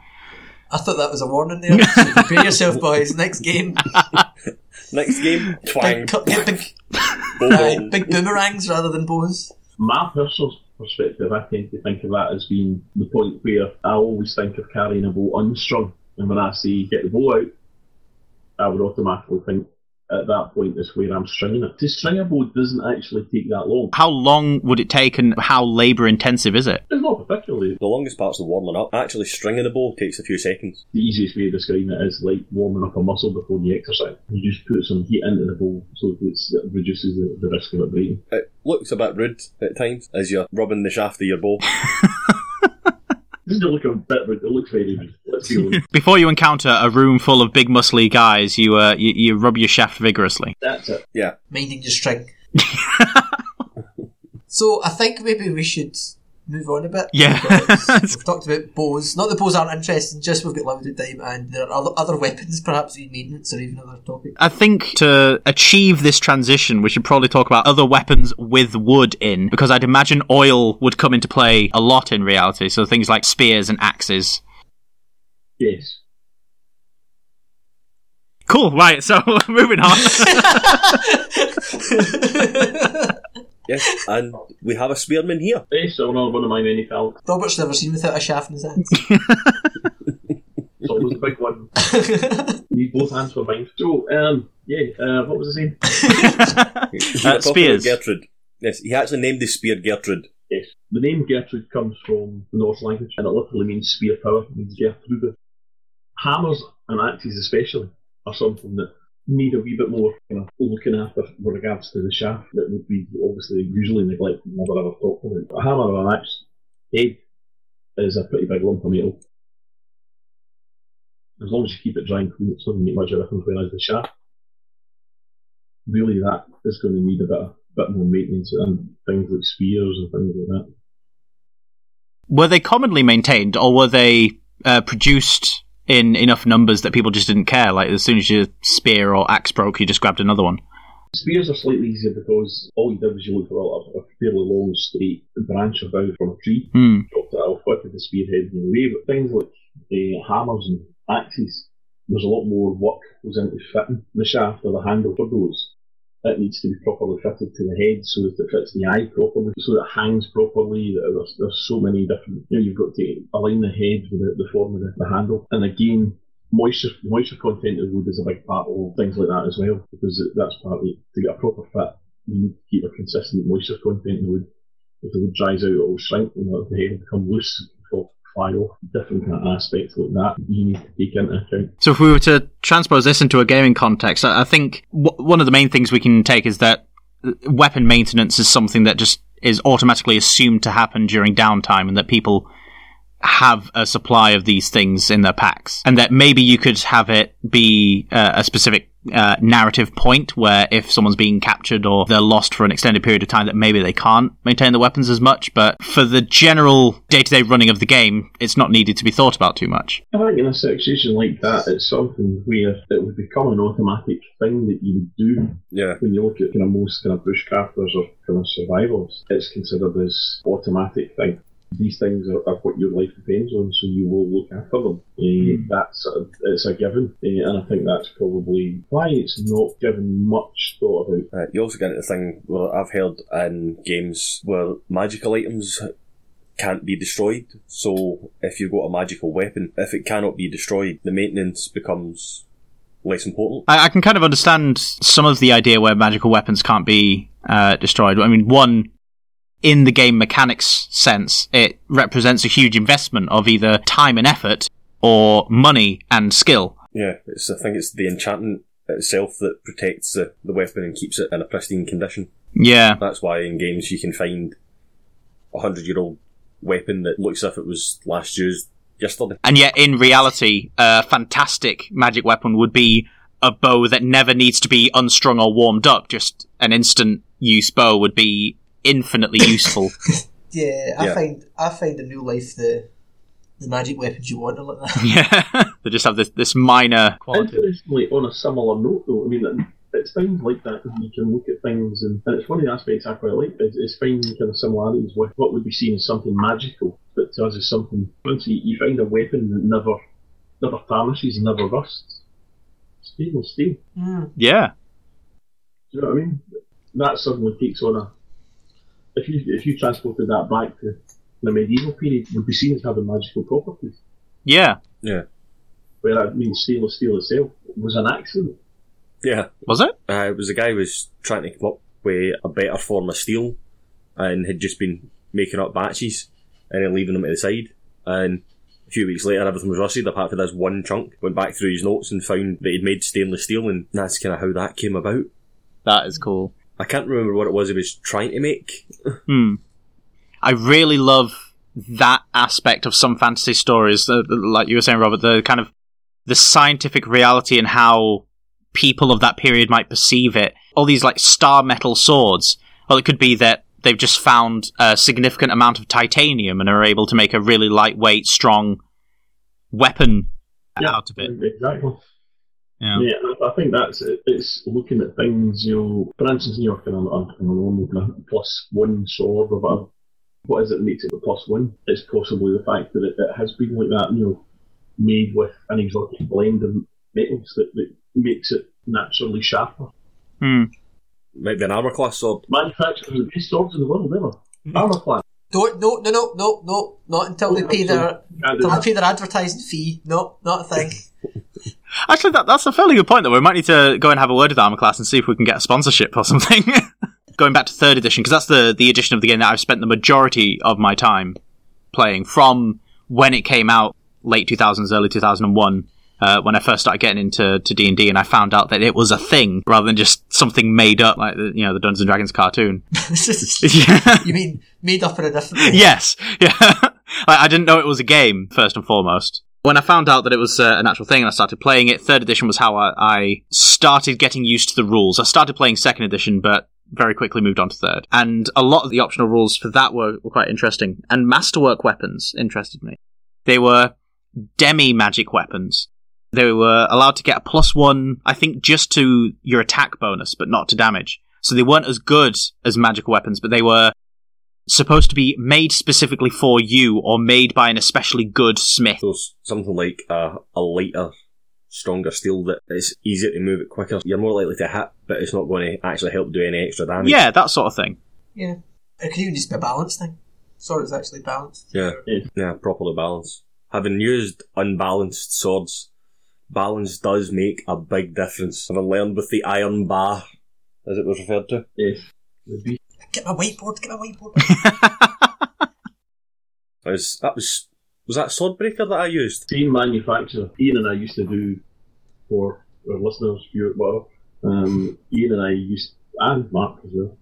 I thought that was a warning there. So prepare yourself, boys. Next game, Next game, twang. big, cu- get big, boom, aye, boom. big boomerangs rather than bows. My personal perspective, I tend to think of that as being the point where I always think of carrying a bow unstrung. And when I say get the bow out, I would automatically think at that point is where I'm stringing it. To string a bow doesn't actually take that long. How long would it take, and how labour intensive is it? It's not particularly. The longest part's the warming up. Actually, stringing a bow takes a few seconds. The easiest way of describing it is like warming up a muscle before you exercise. You just put some heat into the bow so it's, it reduces the, the risk of it breaking. It looks a bit rude at times as you're rubbing the shaft of your bow. This doesn't look a bit rude, it looks very rude. Let's be honest. Before you encounter a room full of big muscly guys, you uh, you, you rub your shaft vigorously. That's it. Yeah. Minding your string. so I think maybe we should move on a bit. Yeah. we've talked about bows. Not that bows aren't interesting, just we've got limited time, and there are other, other weapons, perhaps in maintenance or even other topics. I think to achieve this transition, we should probably talk about other weapons with wood in, because I'd imagine oil would come into play a lot in reality. So things like spears and axes. Yes. Cool, right, so moving on. Yes, and we have a spearman here. Yes, so another one of my many talents. Robert's never seen without a shaft in his hands. It's always a big one. Need both hands for mine. So, um, yeah, uh, what was his name? We're spears. Gertrude. Yes, he actually named his spear Gertrude. Yes. The name Gertrude comes from the Norse language, and it literally means spear power, it means Gertrude. Hammers and axes especially are something that need a wee bit more kind of looking after with regards to the shaft that would be obviously usually neglected never ever talked about. A hammer or an axe head is a pretty big lump of metal. As long as you keep it dry and clean, it doesn't make much of a difference. Whereas the shaft, really, that is going to need a bit, bit more maintenance and things like spears and things like that. were they commonly maintained, or were they uh, produced in enough numbers that people just didn't care? Like, as soon as your spear or axe broke, you just grabbed another one. Spears are slightly easier because all you did was you look for a, a fairly long, straight branch or bough from a tree, Hmm. chopped it off, whipped the spearhead in the way. But things like uh, hammers and axes, there's a lot more work goes into fitting the shaft or the handle for those. It needs to be properly fitted to the head so that it fits the eye properly, so that it hangs properly. There's, there's so many different, you know, you've got to align the head with the, the form of the, the handle. And again, moisture moisture content of wood is a big part of things like that as well because it, that's partly to get a proper fit you need to keep a consistent moisture content in the wood if the wood dries out it will shrink and the head will become loose off different kind of aspects like that. You need to take into account So if we were to transpose this into a gaming context, I I think w- one of the main things we can take is that uh, weapon maintenance is something that just is automatically assumed to happen during downtime, and that people have a supply of these things in their packs, and that maybe you could have it be uh, a specific uh, narrative point where if someone's being captured or they're lost for an extended period of time, that maybe they can't maintain the weapons as much. But for the general day-to-day running of the game, it's not needed to be thought about too much. I think in a situation like that it's something where it would become an automatic thing that you would do Yeah. when you look at kind of most kind of bushcrafters or kind of survivors, it's considered as automatic thing. These things are, are what your life depends on, so you will look after them. Uh, That's a, it's a given, uh, and I think that's probably why it's not given much thought about. Uh, you also get into the thing where I've heard in games where magical items can't be destroyed. So if you've got a magical weapon, if it cannot be destroyed, the maintenance becomes less important. I, I can kind of understand some of the idea where magical weapons can't be uh, destroyed. I mean, one, in the game mechanics sense, it represents a huge investment of either time and effort or money and skill. Yeah, it's, I think it's the enchantment itself that protects the, the weapon and keeps it in a pristine condition. Yeah. That's why in games you can find a hundred year old weapon that looks as if it was last used yesterday. And yet, in reality, a fantastic magic weapon would be a bow that never needs to be unstrung or warmed up. Just an instant use bow would be infinitely useful. Yeah, I Yeah. find I find in real life the the magic weapons you want are like that. yeah, they just have this this minor quality. Interestingly, on a similar note, though, I mean, it- it's things like that that you can look at things, and, and it's one of the aspects I quite like is, is finding kind of similarities with what would be seen as something magical, but to us is something. Once you, you find a weapon that never, never tarnishes, never rusts, stainless steel. Mm. Yeah, Do you know what I mean? That suddenly takes on a. If you if you transported that back to the medieval period, would be seen as having magical properties. yeah. Yeah. Where that means stainless steel itself was an accident. Yeah. Was it? Uh, it was a guy who was trying to come up with a better form of steel and had just been making up batches and then leaving them to the side. And a few weeks later, everything was rusted apart from this one chunk. Went back through his notes and found that he'd made stainless steel, and that's kind of how that came about. That is cool. I can't remember what it was he was trying to make. Hmm. I really love that aspect of some fantasy stories, uh, like you were saying, Robert. The kind of the scientific reality and how people of that period might perceive it. All these like star metal swords. Well, it could be that they've just found a significant amount of titanium and are able to make a really lightweight, strong weapon out of it. Exactly. Yeah. Yeah, I- I think that's it. It's looking at things, you know, for instance, in your kind of, uh, kind of normal of plus one sword or whatever. What is it that makes it the plus one? It's possibly the fact that it, it has been like that, you know, made with an exotic blend of metals that, that makes it naturally sharper. Hmm. Might be an armor class sword. Manufacturers of the best swords in the world ever. Armour class. Don't no no no no no not until they pay their until they pay their advertising fee. No, not a thing. Actually, that, that's a fairly good point, though. We might need to go and have a word with Armor Class and see if we can get a sponsorship or something. Going back to third edition, because that's the, the edition of the game that I've spent the majority of my time playing from when it came out, late 2000s, early 2001, uh, when I first started getting into to D&D, and I found out that it was a thing rather than just something made up, like the, you know the Dungeons and Dragons cartoon. yeah. you mean made up in a different way? yes, yeah. I, I didn't know it was a game first and foremost. When I found out that it was uh, an actual thing and I started playing it, third edition was how I, I started getting used to the rules. I started playing second edition, but very quickly moved on to third. And a lot of the optional rules for that were, were quite interesting. And masterwork weapons interested me. They were demi magic weapons. They were allowed to get a plus one, I think, just to your attack bonus, but not to damage. So they weren't as good as magical weapons, but they were supposed to be made specifically for you or made by an especially good smith. So something like a, a lighter, stronger steel that is easier to move it quicker. You're more likely to hit, but it's not going to actually help do any extra damage. Yeah, that sort of thing. Yeah. It could even just be a balance thing. Sword is actually balanced. Yeah. Yeah. Yeah, properly balanced. Having used unbalanced swords, balance does make a big difference. Having learned with the iron bar, as it was referred to. Yes. Would be. Get my whiteboard, get my whiteboard. That was, that was, was that Swordbreaker that I used? Same manufacturer. Ian and I used to do for our listeners, view whatever. Um, Ian and I used, and Mark as well.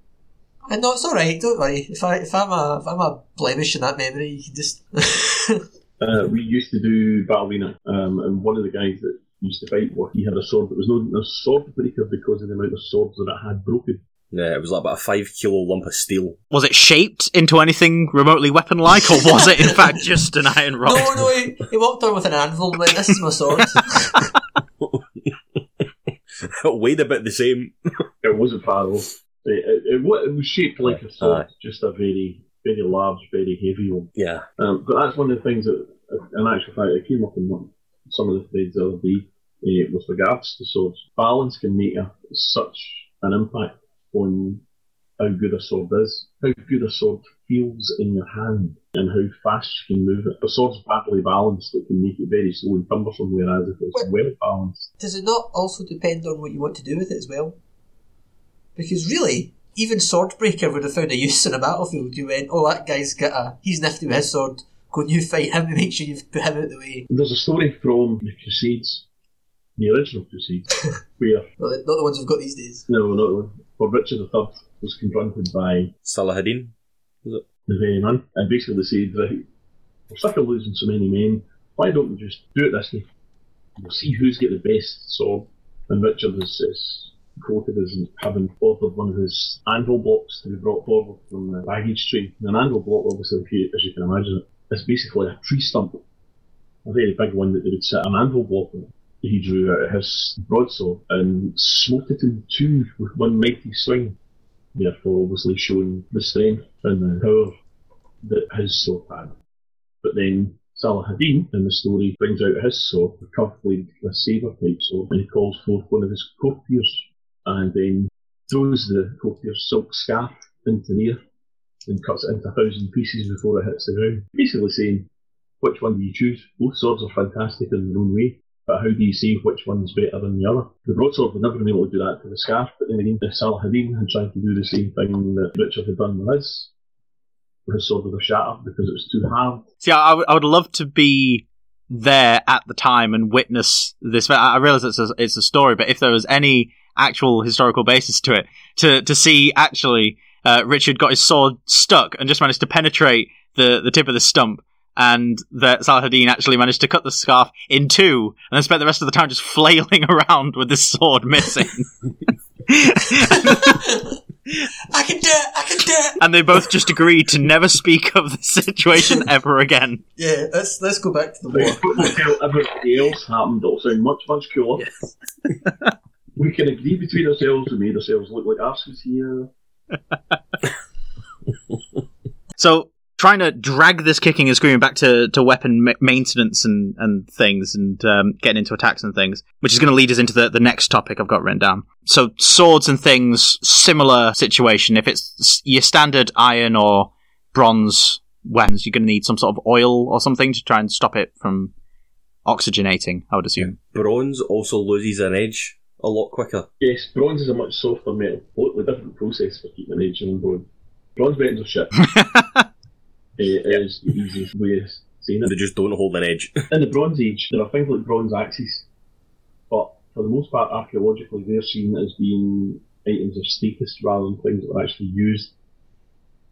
and no, it's alright, don't worry. If I if I'm a if I'm a blemish in that memory, you can just Uh, we used to do Battle Arena, um, and one of the guys that used to fight, well, he had a sword, that was no a sword breaker because of the amount of swords that it had broken. Yeah, it was like about a five kilo lump of steel. Was it shaped into anything remotely weapon like, or was it in fact just an iron rod? No, no, he, he walked on with an anvil and This is my sword. it weighed about the same. It was a far off. It, it, it, it was shaped like a sword, Aye. just a very, very large, very heavy one. Yeah. Um, but that's one of the things that, in actual fact, it came up in one, some of the threads the other day uh, with regards to swords. Balance can make a, such an impact on how good a sword is, how good a sword feels in your hand, and how fast you can move it. A sword's badly balanced, it can make it very slow and cumbersome, whereas if it's well balanced, Does it not also depend on what you want to do with it as well? Because really, even Swordbreaker would have found a use in a battlefield. You went, oh, that guy's got a, he's nifty with his sword. Go and you fight him and make sure you've put him out of the way. there's a story from the Crusades, the original Crusades, where Well, not the ones we've got these days. no, not the one, where Richard III was confronted by Salahadin. the very man, and basically said, right, we're sick of losing so many men, why don't we just do it this way? We'll see who's got the best sword. And Richard is, is quoted as having ordered one of his anvil blocks to be brought forward from the baggage train. And an anvil block, obviously, if you, as you can imagine, is basically a tree stump, a very big one that they would set an anvil block on. He drew out his broadsword and smote it in two with one mighty swing, therefore obviously showing the strength and the power that his sword had. But then Salahadin in the story brings out his sword, the curved blade, a saber type sword, and he calls forth one of his courtiers and then throws the courtier's silk scarf into the air and cuts it into a thousand pieces before it hits the ground. Basically saying, which one do you choose? Both swords are fantastic in their own way, but how do you say which one's better than the other? The broadsword would never been able to do that to the scarf, but then again, if Salahadin had tried to do the same thing that Richard had done with his, his sword have shattered because it was too hard. See, I, I would- love to be there at the time and witness this. I I realize it's a, it's a story, but if there was any actual historical basis to it, to to see actually uh, Richard got his sword stuck and just managed to penetrate the, the tip of the stump, and that Salahadin actually managed to cut the scarf in two, and then spent the rest of the time just flailing around with the sword missing. I can do it! I can do it! and they both just agreed to never speak of the situation ever again. Yeah, let's let's go back to the But war. if we else happened, it'll sound much, much cooler. we can agree between ourselves and made ourselves look like arses here. So trying to drag this kicking and screaming back to, to weapon ma- maintenance and, and things and um, getting into attacks and things, which is going to lead us into the, the next topic I've got written down. So swords and things, similar situation. If it's your standard iron or bronze weapons, you're going to need some sort of oil or something to try and stop it from oxygenating, I would assume. Bronze also loses an edge a lot quicker. Yes, bronze is a much softer metal, totally different process for keeping an edge on bone. Bronze weapons are shit. it is the easiest way of saying They just don't hold an edge. In the Bronze Age, there are things like bronze axes, but for the most part, archaeologically, they're seen as being items of status rather than things that are actually used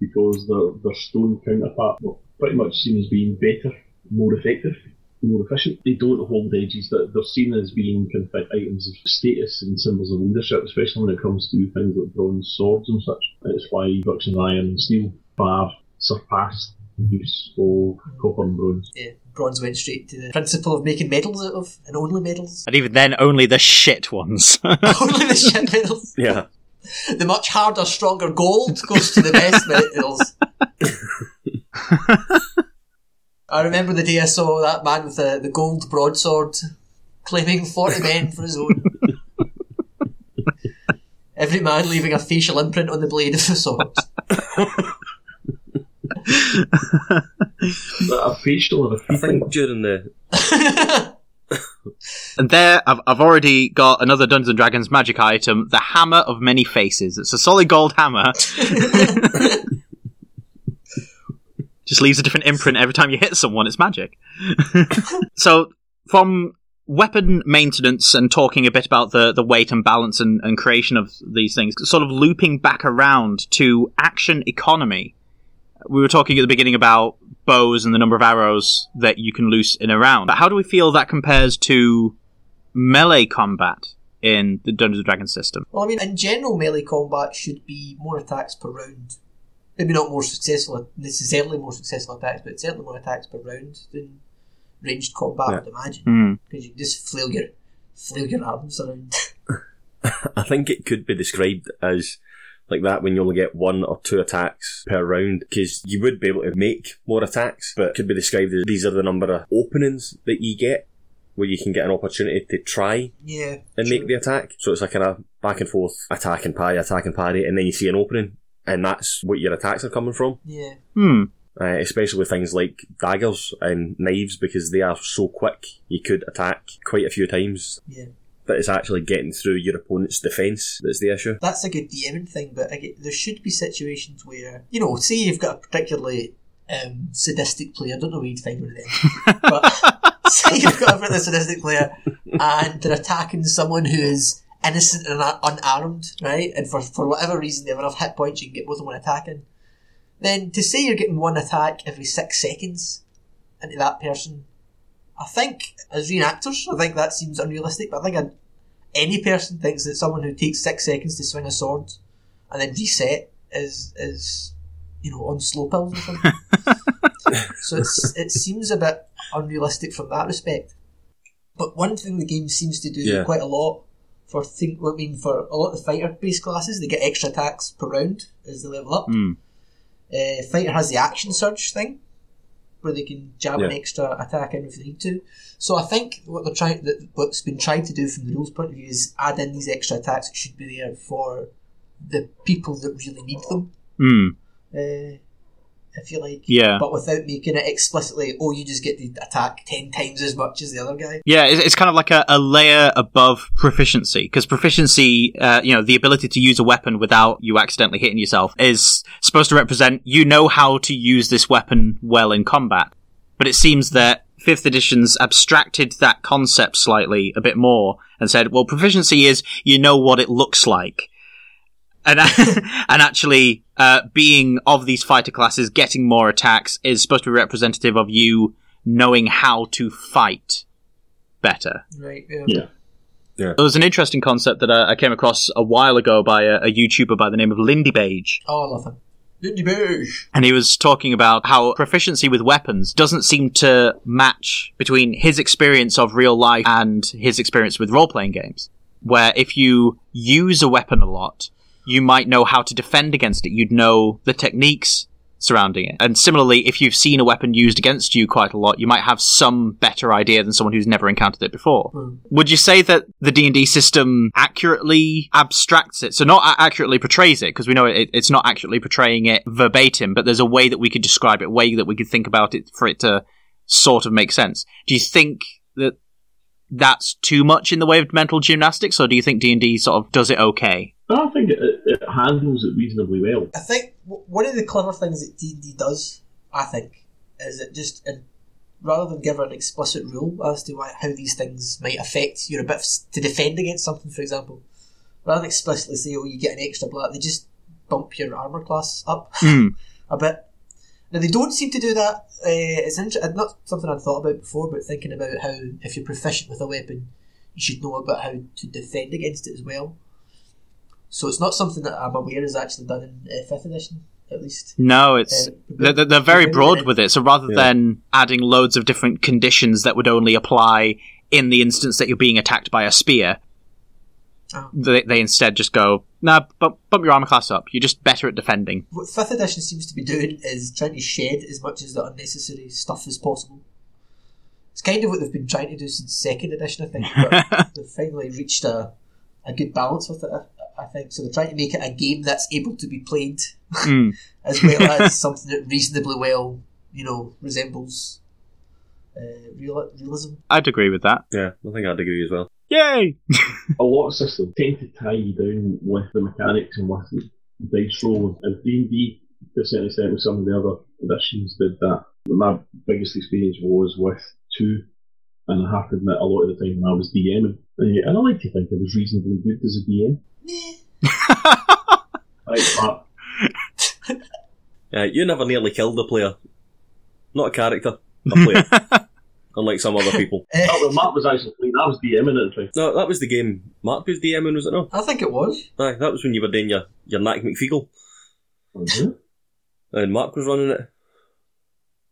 because their, their stone counterpart were pretty much seen as being better, more effective, more efficient. They don't hold edges, that they're seen as being kind of items of status and symbols of leadership, especially when it comes to things like bronze swords and such. It's why bricks and iron and steel far surpassed the use of copper and bronze. Yeah, bronze went straight to the principle of making medals out of, and only medals. And even then, only the shit ones. only the shit medals. yeah. The much harder, stronger gold goes to the best medals. I remember the day I saw that man with the, the gold broadsword claiming 40 men for his own. Every man leaving a facial imprint on the blade of the sword. Is that a facial or a I feet think during the And there, I've, I've already got another Dungeons and Dragons magic item, the Hammer of Many Faces. It's a solid gold hammer. Just leaves a different imprint every time you hit someone. It's magic. so, from weapon maintenance and talking a bit about the, the weight and balance and, and creation of these things, sort of looping back around to action economy. We were talking at the beginning about bows and the number of arrows that you can loose in a round. But how do we feel that compares to melee combat in the Dungeons and Dragons system? Well, I mean, in general, melee combat should be more attacks per round. Maybe not more successful, necessarily more successful attacks, but certainly more attacks per round than ranged combat, I would imagine. Hmm. Because you just flail your, flail your arms around. I think it could be described as like that when you only get one or two attacks per round because you would be able to make more attacks, but it could be described as these are the number of openings that you get where you can get an opportunity to try yeah. and true. make the attack. So it's a kind of back and forth attack and parry, attack and parry, and then you see an opening, and that's what your attacks are coming from. Yeah. Hmm. Uh, especially with things like daggers and knives because they are so quick. You could attack quite a few times. Yeah. But it's actually getting through your opponent's defence that's the issue. That's a good DMing thing, but I get, there should be situations where, you know, say you've got a particularly um, sadistic player, I don't know where you'd find one of them, but say you've got a particularly sadistic player and they're attacking someone who is innocent and unarmed, right? And for, for whatever reason they have enough hit points, you can get more than one attacking. Then to say you're getting one attack every six seconds into that person, I think as reenactors, I think that seems unrealistic. But I think i any person thinks that someone who takes six seconds to swing a sword and then reset is is you know on slow pills or something. so it's, it seems a bit unrealistic from that respect. But one thing the game seems to do Yeah. quite a lot for think I mean for a lot of fighter based classes, they get extra attacks per round as they level up. Hmm. Uh, fighter has the action surge thing, where they can jab an extra attack in if they need to. So I think what they're trying, that what's been tried to do from the rules point of view is add in these extra attacks that should be there for the people that really need them. Hmm. Uh, if you like, Yeah. but without making it explicitly, oh, you just get to attack ten times as much as the other guy. Yeah, it's, it's kind of like a, a layer above proficiency because proficiency, uh, you know, the ability to use a weapon without you accidentally hitting yourself is supposed to represent you know how to use this weapon well in combat. But it seems that fifth edition's abstracted that concept slightly a bit more and said, well, proficiency is you know what it looks like. And, and actually, uh, being of these fighter classes, getting more attacks is supposed to be representative of you knowing how to fight better. Right. Yeah. Yeah. There was an interesting concept that I, I came across a while ago by a, a YouTuber by the name of Lindybeige. Oh, I love him. Lindybeige. And he was talking about how proficiency with weapons doesn't seem to match between his experience of real life and his experience with role playing games. Where if you use a weapon a lot, you might know how to defend against it. You'd know the techniques surrounding it. And similarly, if you've seen a weapon used against you quite a lot, you might have some better idea than someone who's never encountered it before. Hmm. Would you say that the D&D system accurately abstracts it? So not a- accurately portrays it, because we know it, it's not accurately portraying it verbatim, but there's a way that we could describe it, a way that we could think about it for it to sort of make sense. Do you think that that's too much in the way of mental gymnastics, or do you think D&D sort of does it okay? I think it handles it reasonably well. I think one of the clever things that D and D does, I think, is it just and rather than give an explicit rule as to why, how these things might affect your ability to defend against something, for example, rather than explicitly say, "Oh, you get an extra blood," they just bump your armor class up Hmm. a bit. Now they don't seem to do that. Uh, it's inter- not something I'd thought about before, but thinking about how if you're proficient with a weapon, you should know about how to defend against it as well. So it's not something that I'm aware is actually done in uh, fifth edition, at least. No, it's Uh, they're, they're- they're very broad with it. So rather Yeah. than adding loads of different conditions that would only apply in the instance that you're being attacked by a spear, Oh. they, they instead just go, "Nah, bump, bump your armor class up. You're just better at defending." What fifth edition seems to be doing is trying to shed as much as the unnecessary stuff as possible. It's kind of what they've been trying to do since second edition, I think. But they've finally reached a, a good balance with it, I, I think. So they're trying to make it a game that's able to be played Mm. as well as something that reasonably well, you know, resembles uh, real, realism. I'd agree with that. Yeah, I think I'd agree as well. Yay! A lot of systems tend to tie you down with the mechanics and with the dice roll. And D&D, to a certain extent, with some of the other editions, did that. But my biggest experience was with two, and I have to admit, a lot of the time when I was DMing, and I like to think I was reasonably good as a DM. Like that. Yeah, you never nearly killed a player. Not a character, a player. Unlike some other people. Oh, well, Mark was actually playing. I was DMing at the time. No, that was the game Mark was DMing, was it not? I think it was. Aye, that was when you were doing your, your Knack McFeagle, Mhm. and Mark was running it.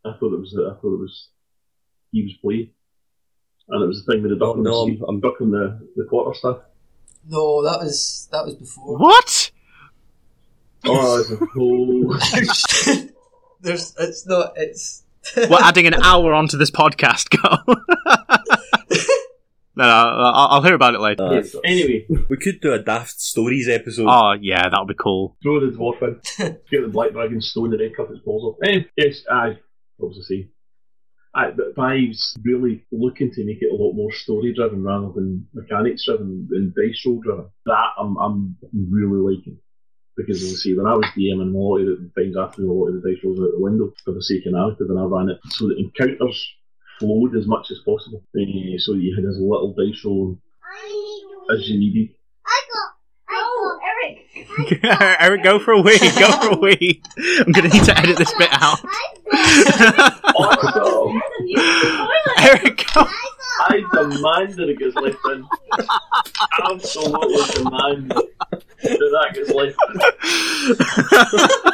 I thought it was. I thought it was. He was playing, and it was the thing with the duck Oh, no, the, I'm- I'm- duck and the, the quarterstaff. No, that was that was before. what? Oh, it's a whole. There's, it's not, it's. We're adding an hour onto this podcast. Go. no, no, I'll, I'll hear about it later. Uh, anyway, we could do a Daft Stories episode. Oh yeah, that'll be cool. throw the dwarf in, get the black dragon stone, and then cut its balls off. Anyway, yes, aye. What was I saying? Aye, but Vive's really looking to make it a lot more story driven rather than mechanics driven and dice roll driven. That I'm, I'm really liking. Because as I say, when I was DMing, a lot of the times I threw a lot of the dice rolls out the window for the sake of narrative, and I ran it so that encounters flowed as much as possible. Eh, so you had as little dice roll I as you needed. I got. Eric. Eric, go for a wee. Go for a wee. I'm going to need to edit this bit out. Awesome. Eric, go. I demand that it gets left in. Absolutely demand that that gets left in.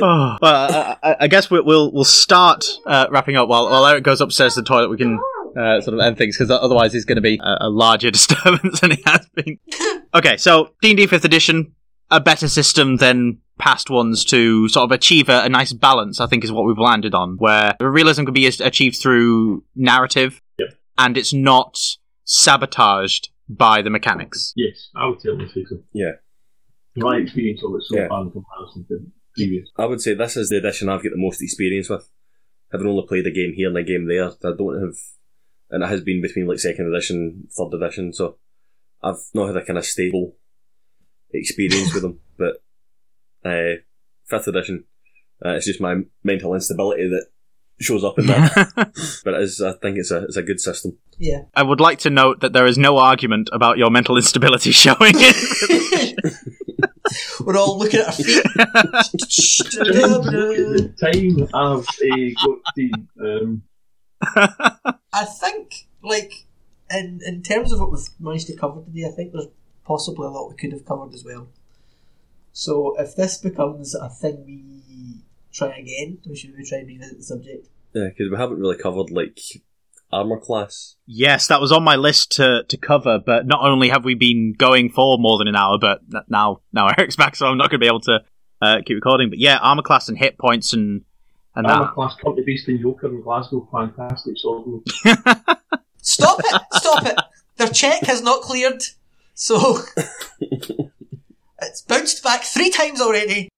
Oh. Well, I, I- I guess we'll we'll, we'll start uh, wrapping up while, while Eric goes upstairs to the toilet. We can uh, sort of end things because otherwise he's going to be a, a larger disturbance than he has been. Okay, so D and D Fifth Edition, a better system than past ones to sort of achieve a, a nice balance. I think is what we've landed on, where realism can be achieved through narrative, Yep. and it's not sabotaged by the mechanics. Yes, I would certainly say so. Yeah. My experience of it so Yeah. far in comparison to previous. I would say this is the edition I've got the most experience with. Having only played a game here and a game there, I don't have, and it has been between like second edition, third edition, so I've not had a kind of stable experience with them. But uh, fifth edition, uh, it's just my mental instability that shows up in that. but it is, I think it's a it's a good system. Yeah. I would like to note that there is no argument about your mental instability showing. We're all looking at our feet. the time I've uh, got the um, I think, like, in in terms of what we've managed to cover today, I think there's possibly a lot we could have covered as well. So if this becomes a thing we try again, we should we try and revisit the subject. Yeah, because we haven't really covered like armor class. yes, that was on my list to, to cover, but not only have we been going for more than an hour, but now now Eric's back, so I'm not going to be able to uh, keep recording. But yeah, armor class and hit points and and armour that. class company based in Yoker in Glasgow. Fantastic sword. Stop it! Stop it! Their check has not cleared, so it's bounced back three times already.